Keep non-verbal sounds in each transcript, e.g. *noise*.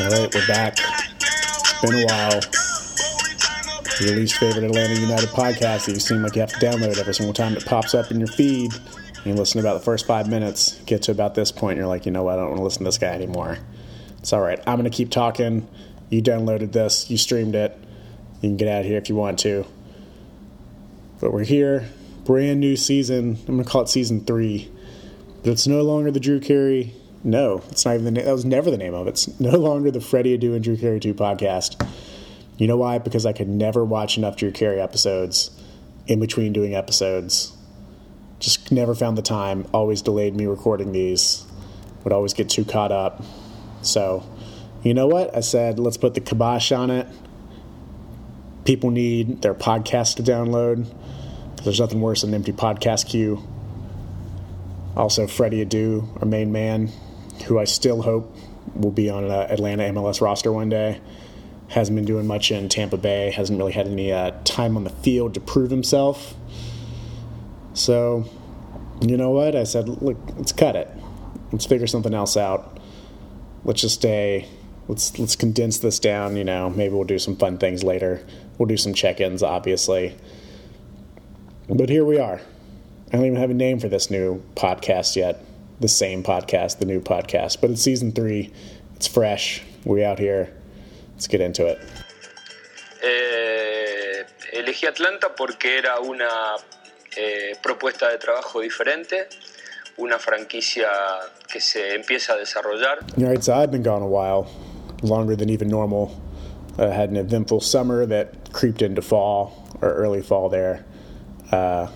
All right, we're back. It's been a while. Your least favorite Atlanta United podcast that you seem like you have to download every single time it pops up in your feed. You listen to about the first five minutes, get to about this point, you're like, you know what, I don't want to listen to this guy anymore. It's all right. I'm going to keep talking. You downloaded this, you streamed it. You can get out of here if you want to. But we're here, brand new season. I'm going to call it season three. But it's no longer the Drew Carey no, it's not even the name. That was never the name of it. It's no *laughs* longer the Freddie Adu and Drew Carey 2 podcast. You know why? Because I could never watch enough Drew Carey episodes in between doing episodes. Just never found the time. Always delayed me recording these. Would always get too caught up. So, you know what? I said, let's put the kibosh on it. People need their podcast to download. There's nothing worse than an empty podcast queue. Also, Freddie Adu, our main man, who I still hope will be on an Atlanta MLS roster one day. Hasn't been doing much in Tampa Bay, hasn't really had any uh, time on the field to prove himself. So, you know what? I said, look, let's cut it. Let's figure something else out. Let's just stay. Let's let's condense this down. You know, maybe we'll do some fun things later. We'll do some check-ins, obviously. But here we are. I don't even have a name for this new podcast yet the same podcast, the new podcast. But it's season three. It's fresh. We out here. Let's get into it. Eh, elegí Atlanta porque era una eh, propuesta de trabajo diferente, una franquicia que se empieza a desarrollar. All right, so I've been gone a while, longer than even normal. I had an eventful summer that creeped into fall or early fall there, uh,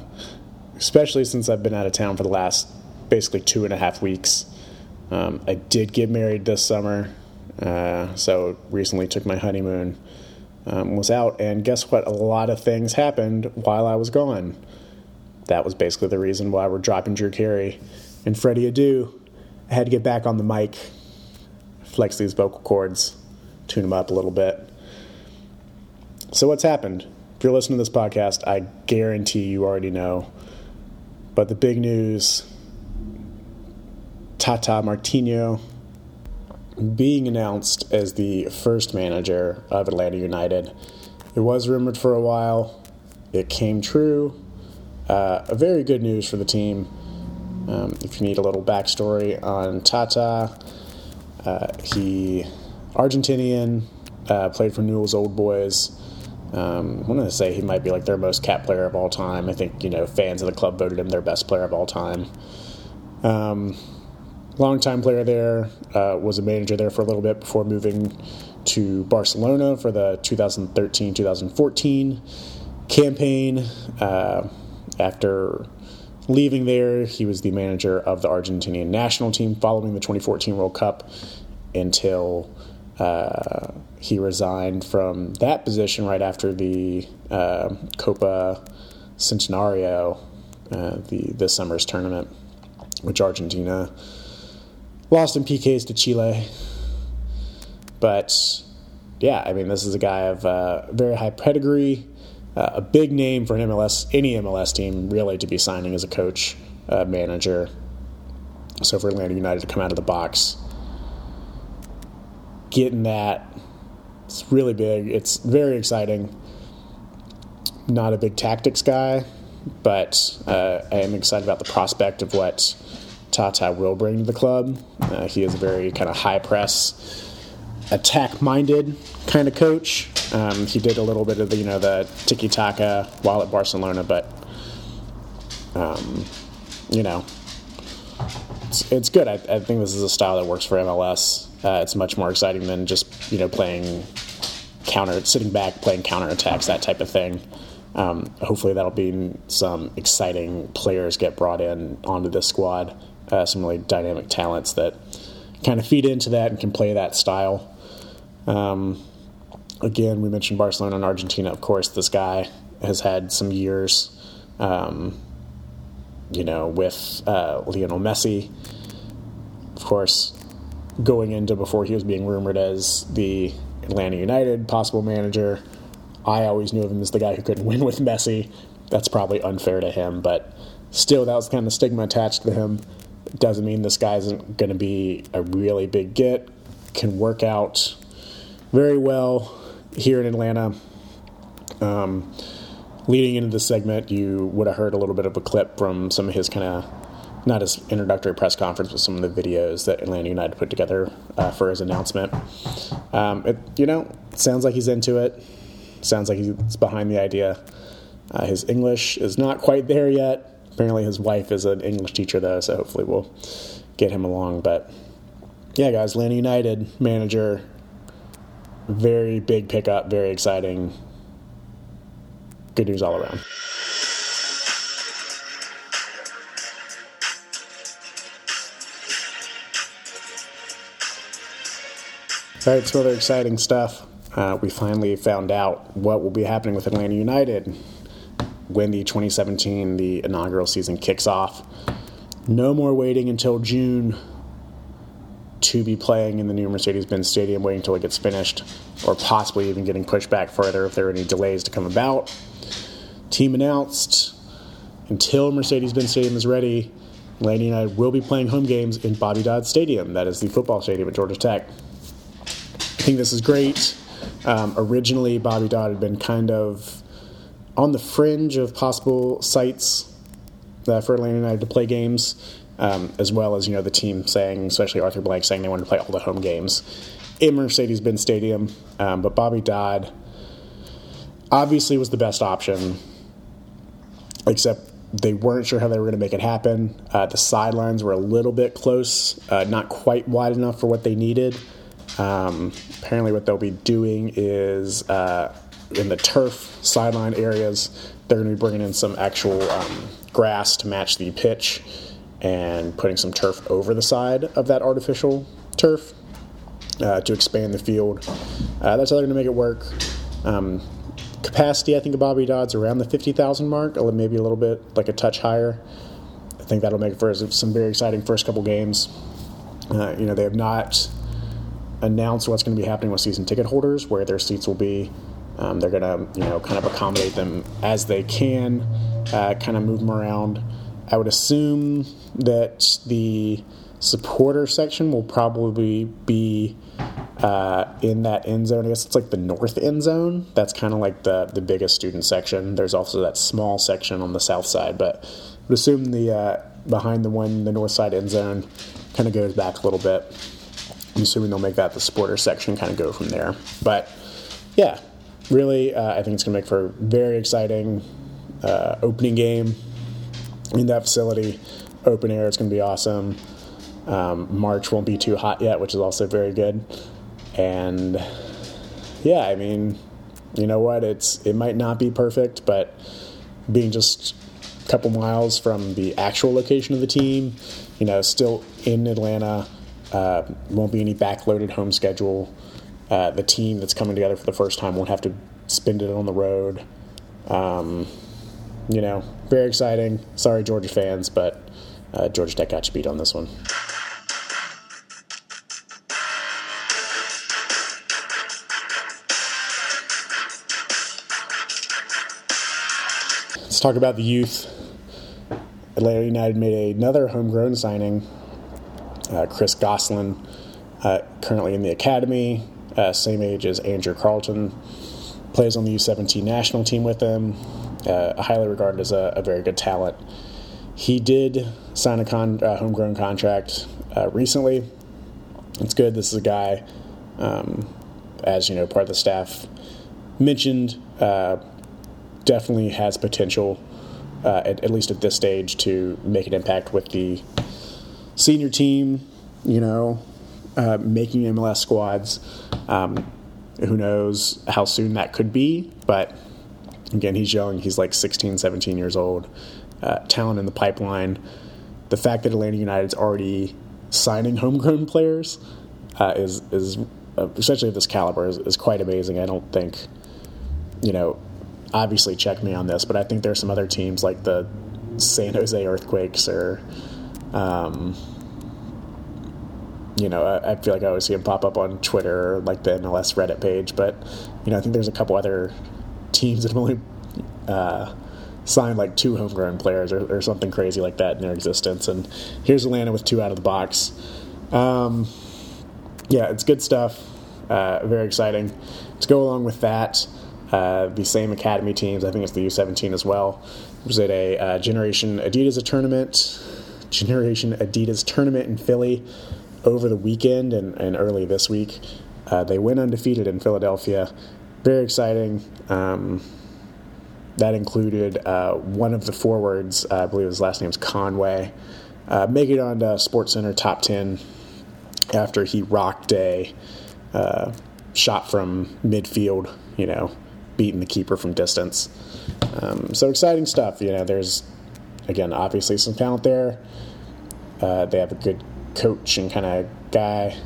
especially since I've been out of town for the last basically two and a half weeks. Um, I did get married this summer, uh, so recently took my honeymoon. Um, was out, and guess what? A lot of things happened while I was gone. That was basically the reason why we're dropping Drew Carey and Freddie Adu. I had to get back on the mic, flex these vocal cords, tune them up a little bit. So, what's happened? If you're listening to this podcast, I guarantee you already know. But the big news Tata Martino being announced as the first manager of Atlanta United. It was rumored for a while. It came true. Uh, very good news for the team. Um, if you need a little backstory on Tata, uh, he Argentinian, uh, played for Newell's Old Boys. Um, I want to say he might be like their most cap player of all time. I think you know fans of the club voted him their best player of all time. Um, longtime player there, uh, was a manager there for a little bit before moving to Barcelona for the 2013 2014 campaign. Uh, after leaving there, he was the manager of the Argentinian national team following the 2014 World Cup until uh, he resigned from that position right after the uh, Copa Centenario, uh, the this summer's tournament, which Argentina lost in PKs to Chile. But yeah, I mean, this is a guy of uh, very high pedigree, uh, a big name for an MLS, any MLS team really to be signing as a coach, uh, manager. So for Atlanta United to come out of the box, getting that, it's really big. It's very exciting. Not a big tactics guy, but uh, I am excited about the prospect of what Tata will bring to the club. Uh, he is a very kind of high press, attack minded kind of coach. Um, he did a little bit of the you know the tiki taka while at Barcelona, but um, you know it's, it's good. I, I, think this is a style that works for MLS. Uh, it's much more exciting than just you know playing counter, sitting back, playing counter attacks, that type of thing. Um, hopefully, that'll be some exciting players get brought in onto this squad uh, some really dynamic talents that kind of feed into that and can play that style. Um, again, we mentioned Barcelona and Argentina. Of course, this guy has had some years, um, you know, with uh, Lionel Messi. Of course, going into before he was being rumored as the Atlanta United possible manager, I always knew of him as the guy who couldn't win with Messi. That's probably unfair to him, but still, that was kind of stigma attached to him doesn't mean this guy isn't going to be a really big get. can work out very well here in Atlanta. Um, leading into the segment, you would have heard a little bit of a clip from some of his kind of not his introductory press conference, but some of the videos that Atlanta United put together uh, for his announcement. Um, it, you know, sounds like he's into it. Sounds like he's behind the idea. Uh, his English is not quite there yet. Apparently, his wife is an English teacher, though, so hopefully we'll get him along. But yeah, guys, Atlanta United manager, very big pickup, very exciting. Good news all around. All right, some other exciting stuff. Uh, we finally found out what will be happening with Atlanta United when the 2017 the inaugural season kicks off. No more waiting until June to be playing in the new Mercedes-Benz Stadium, waiting until it gets finished, or possibly even getting pushed back further if there are any delays to come about. Team announced until Mercedes-Benz Stadium is ready, Laney and I will be playing home games in Bobby Dodd Stadium. That is the football stadium at Georgia Tech. I think this is great. Um, originally, Bobby Dodd had been kind of on the fringe of possible sites uh, for Atlanta United to play games, um, as well as you know the team saying, especially Arthur Blank, saying they wanted to play all the home games in Mercedes-Benz Stadium. Um, but Bobby Dodd obviously was the best option, except they weren't sure how they were going to make it happen. Uh, the sidelines were a little bit close, uh, not quite wide enough for what they needed. Um, apparently, what they'll be doing is uh, in the turf sideline areas, they're going to be bringing in some actual um, grass to match the pitch and putting some turf over the side of that artificial turf uh, to expand the field. Uh, that's how they're going to make it work. Um, capacity, I think, of Bobby Dodd's around the 50,000 mark, maybe a little bit like a touch higher. I think that'll make for some very exciting first couple games. Uh, you know, they have not announced what's going to be happening with season ticket holders, where their seats will be. Um, they're to, you know, kind of accommodate them as they can, uh, kind of move them around. I would assume that the supporter section will probably be uh, in that end zone. I guess it's like the north end zone. That's kind of like the the biggest student section. There's also that small section on the south side, but I would assume the uh, behind the one, the north side end zone, kind of goes back a little bit. I'm assuming they'll make that the supporter section, kind of go from there. But yeah, really, uh, I think it's going to make for a very exciting uh, opening game in that facility. Open air, it's going to be awesome. Um, March won't be too hot yet, which is also very good. And yeah, I mean, you know what? It's it might not be perfect, but being just a couple miles from the actual location of the team, you know, still in Atlanta, uh, won't be any backloaded home schedule. Uh, the team that's coming together for the first time won't have to spend it on the road. Um, you know, very exciting. Sorry, Georgia fans, but uh, Georgia Tech got you beat on this one. Let's talk about the youth. Atlanta United made another homegrown signing uh, Chris Goslin, uh, currently in the academy, uh, same age as Andrew Carleton, plays on the U17 national team with them, uh, highly regarded as a, a, very good talent. He did sign a con, uh, homegrown contract uh, recently. It's good. This is a guy, um, as you know, part of the staff mentioned, definitely has potential, at, at least at this stage, to make an impact with the senior team, you know, uh, making MLS squads. Um, who knows how soon that could be, but again, he's young. He's like 16, 17 years old. Uh, talent in the pipeline. The fact that Atlanta United's already signing homegrown *laughs* players uh, is is uh, especially at this caliber is, is quite amazing. I don't think, you know, obviously check me on this, but I think there are some other teams like the San Jose Earthquakes or um, you know, I, I, feel like I always see him pop up on Twitter or like the MLS Reddit page, but you know, I think there's a couple other teams that have only uh, signed like two homegrown players or, or, something crazy like that in their existence. And here's Atlanta with two out of the box. Um, yeah, it's good stuff. Uh, very exciting. To go along with that, uh, the same academy teams, I think it's the U17 as well, was at a uh, Generation Adidas tournament, Generation Adidas tournament in Philly over the weekend and, and early this week. Uh, they went undefeated in Philadelphia. Very exciting. Um, that included uh, one of the forwards, uh, I believe his last name is Conway, uh, making it onto Sports Center top 10 after he rocked a uh, shot from midfield, you know, beating the keeper from distance. Um, so exciting stuff. You know, there's, again, obviously some talent there. Uh, they have a good coach and kind of guy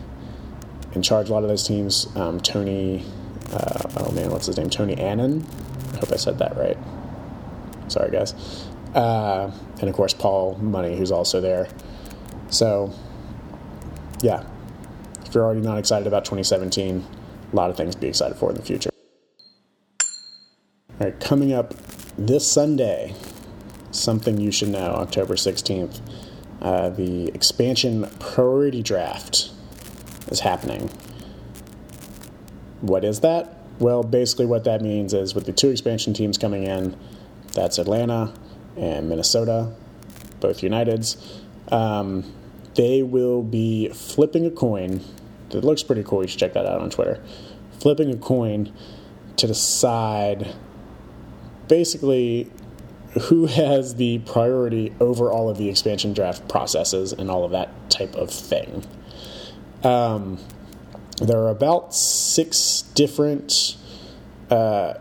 in charge a lot of those teams. Um, Tony, uh, oh man, what's his name? Tony Annan. I hope I said that right. Sorry, guys. Uh, and of course, Paul Money, who's also there. So, yeah, if you're already not excited about 2017, a lot of things to be excited for in the future. All right, coming up this Sunday, something you should know, October 16th, uh, the expansion priority draft is happening. What is that? Well, basically, what that means is with the two expansion teams coming in, that's Atlanta and Minnesota, both Uniteds, um, they will be flipping a coin. That looks pretty cool. You should check that out on Twitter. Flipping a coin to decide basically who has the priority over all of the expansion draft processes and all of that type of thing. Um, there are about six different uh,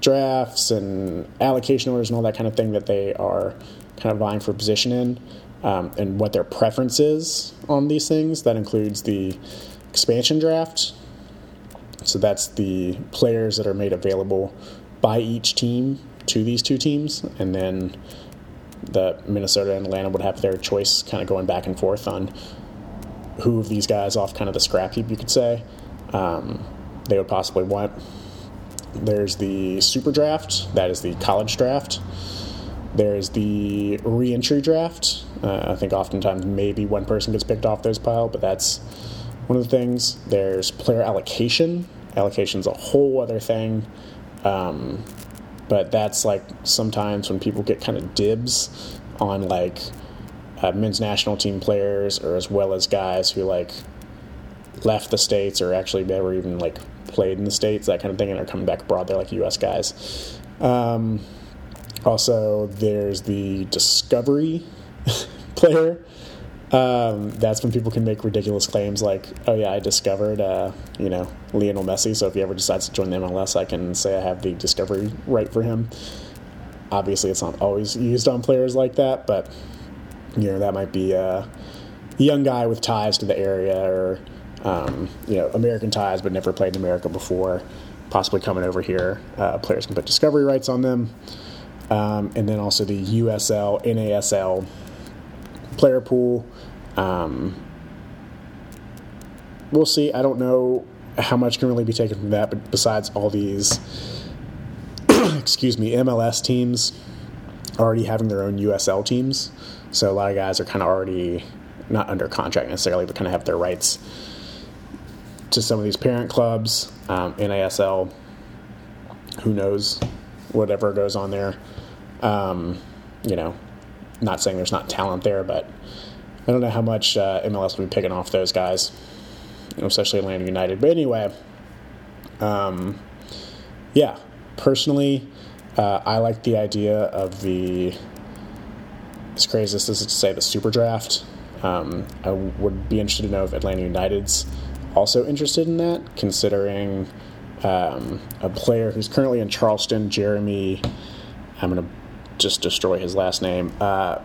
drafts and allocation orders and all that kind of thing that they are kind of vying for position in, um, and what their preference is on these things. That includes the expansion draft. So that's the players that are made available by each team to these two teams, and then the Minnesota and Atlanta would have their choice, kind of going back and forth on who of these guys off kind of the scrap heap, you could say, um, they would possibly want. There's the super draft, that is the college draft. There's the reentry draft. Uh, I think oftentimes maybe one person gets picked off those pile, but that's one of the things. There's player allocation. Allocation's a whole other thing. Um, but that's like sometimes when people get kind of dibs on like uh, men's national team players or as well as guys who like left the states or actually never even like played in the states that kind of thing and are coming back abroad they're like us guys. Um, also there's the discovery *laughs* player um, that's when people can make ridiculous claims like, "Oh yeah, I discovered, uh, you know, Lionel Messi. So if he ever decides to join the MLS, I can say I have the discovery right for him." Obviously, it's not always used on players like that, but you know that might be a young guy with ties to the area or um, you know American ties, but never played in America before, possibly coming over here. Uh, players can put discovery rights on them, um, and then also the USL, NASL player pool. Um, we'll see. I don't know how much can really be taken from that, but besides all these, *clears throat* excuse me, MLS teams already having their own USL teams, so a lot of guys are kind of already not under contract necessarily, but kind of have their rights to some of these parent clubs, um, NASL. Who knows? Whatever goes on there, um, you know, not saying there's not talent there, but I don't know how much uh, MLS will be picking off those guys, you know, especially Atlanta United. But anyway, um, yeah, personally, uh, I like the idea of the. As crazy as this is to say, the super draft. Um, I would be interested to know if Atlanta United's also interested in that, considering um, a player who's currently in Charleston, Jeremy. I'm going to just destroy his last name. Uh.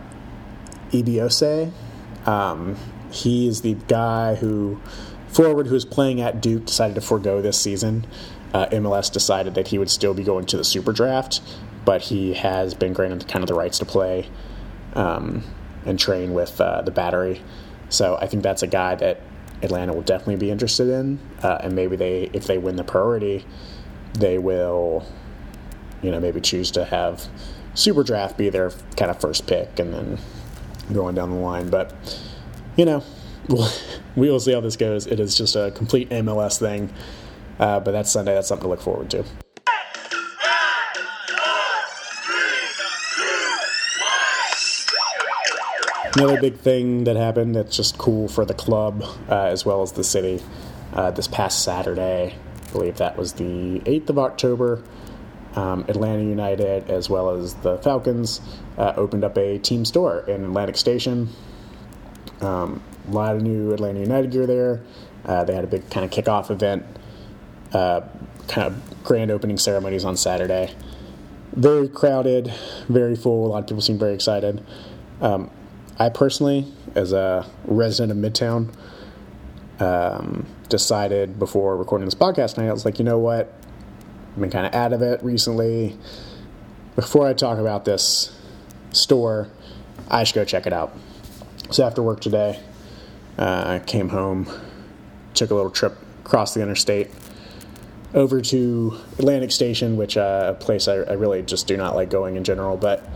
Um, he is the guy who, forward who is playing at Duke, decided to forego this season. Uh, MLS decided that he would still be going to the Super Draft, but he has been granted kind of the rights to play um, and train with uh, the Battery. So I think that's a guy that Atlanta will definitely be interested in, uh, and maybe they, if they win the priority, they will, you know, maybe choose to have super draft be their kind of first pick and then going down the line. But, you know, *laughs* we'll, we will see how this goes. It is just a complete MLS thing, uh, but that's Sunday. That's something to look forward to. Another big thing that happened that's just cool for the club uh, as well as the city uh, this past Saturday, I believe that was the 8th of October. Um, Atlanta United, as well as the Falcons, uh, opened up a team store in Atlantic Station. Um, a lot of new Atlanta United gear there. Uh, they had a big kind of kickoff event, uh, kind of grand opening ceremonies on Saturday. Very crowded, very full. A lot of people seem very excited. Um, I personally, as a resident of Midtown, um, decided before recording this podcast tonight, I was like, you know what? I've been kind of out of it recently. Before I talk about this store, I should go check it out. So after work today, uh, I came home, took a little trip across the interstate over to Atlantic Station, which uh, a place I, I, really just do not like going in general. But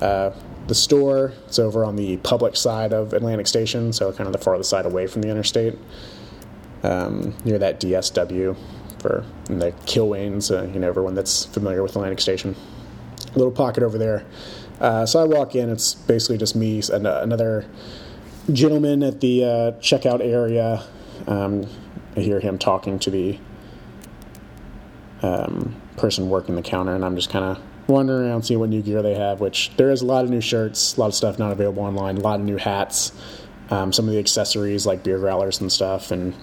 uh, the store is over on the public side of Atlantic Station, so kind of the farthest side away from the interstate, um, near that DSW for the Kilwins, uh, you know, everyone that's familiar with Atlantic Station. Little pocket over there. Uh, so I walk in, it's basically just me and uh, another gentleman at the uh, checkout area. Um, I hear him talking to the um, person working the counter, and I'm just kind of wandering around seeing what new gear they have. Which there is a lot of new shirts, a lot of stuff not available online, a lot of new hats, um, some of the accessories like beer growlers and stuff, and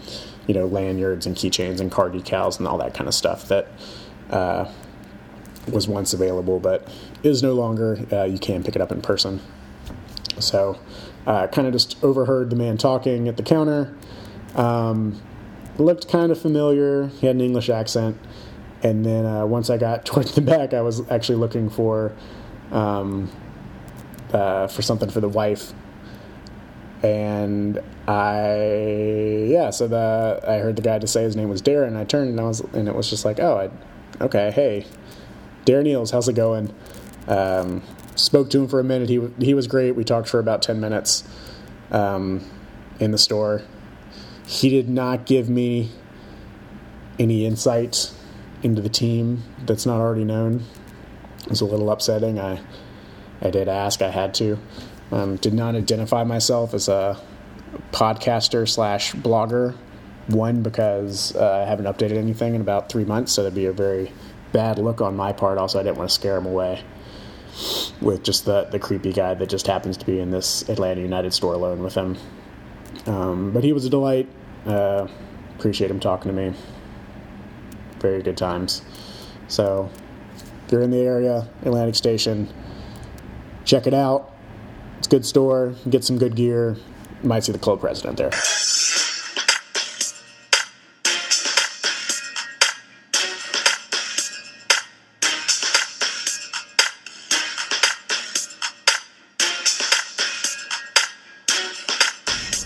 you know lanyards and keychains and car decals and all that kind of stuff that uh, was once available, but is no longer. Uh, you can pick it up in person. So, uh, kind of just overheard the man talking at the counter. Um, looked kind of familiar. He had an English accent. And then uh, once I got *laughs* towards the back, I was actually looking for um, uh, for something for the wife. And I, yeah, so the I heard the guy to say his name was Darren. I turned and I was, and it was just like, oh, I, okay, hey, Darren Eales, how's it going? Um, spoke to him for a minute. He he was great. We talked for about ten minutes um, in the store. He did not give me any insight into the team that's not already known. It was a little upsetting. I I did ask. I had to. Um, did not identify myself as a podcaster slash blogger. One because uh, I haven't updated anything in about three months, so that'd be a very bad look on my part. Also, I didn't want to scare him away with just the the creepy guy that just happens to be in this Atlanta United store alone with him. Um, but he was a delight. Uh, appreciate him talking to me very good times. So if you're in the area, Atlantic Station, check it out. Good store. Get some good gear. Might see the club president there. Let's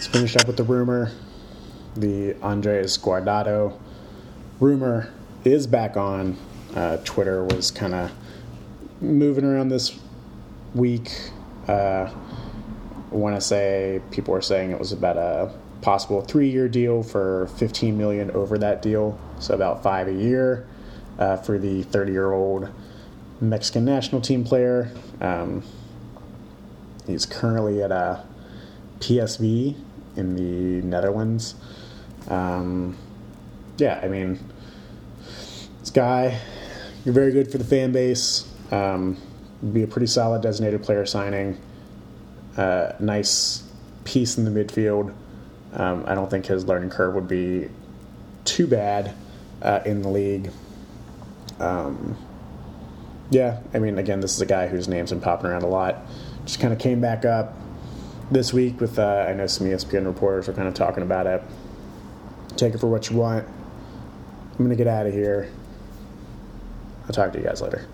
finish up with the rumor. The Andres Guardado rumor is back on. Uh, Twitter was kind of moving around this week. Uh, want to say people were saying it was about a possible three-year deal for 15 million over that deal, so about five a year uh, for the 30-year-old Mexican national team player. Um, he's currently at a PSV in the Netherlands. Um, yeah, I mean this guy. You're very good for the fan base. Um, be a pretty solid designated player signing. Uh, nice piece in the midfield. Um, I don't think his learning curve would be too bad uh, in the league. Um, yeah, I mean, again, this is a guy whose name's been popping around a lot. Just kind of came back up this week with, uh, I know some ESPN reporters were kind of talking about it. Take it for what you want. I'm going to get out of here. I'll talk to you guys later.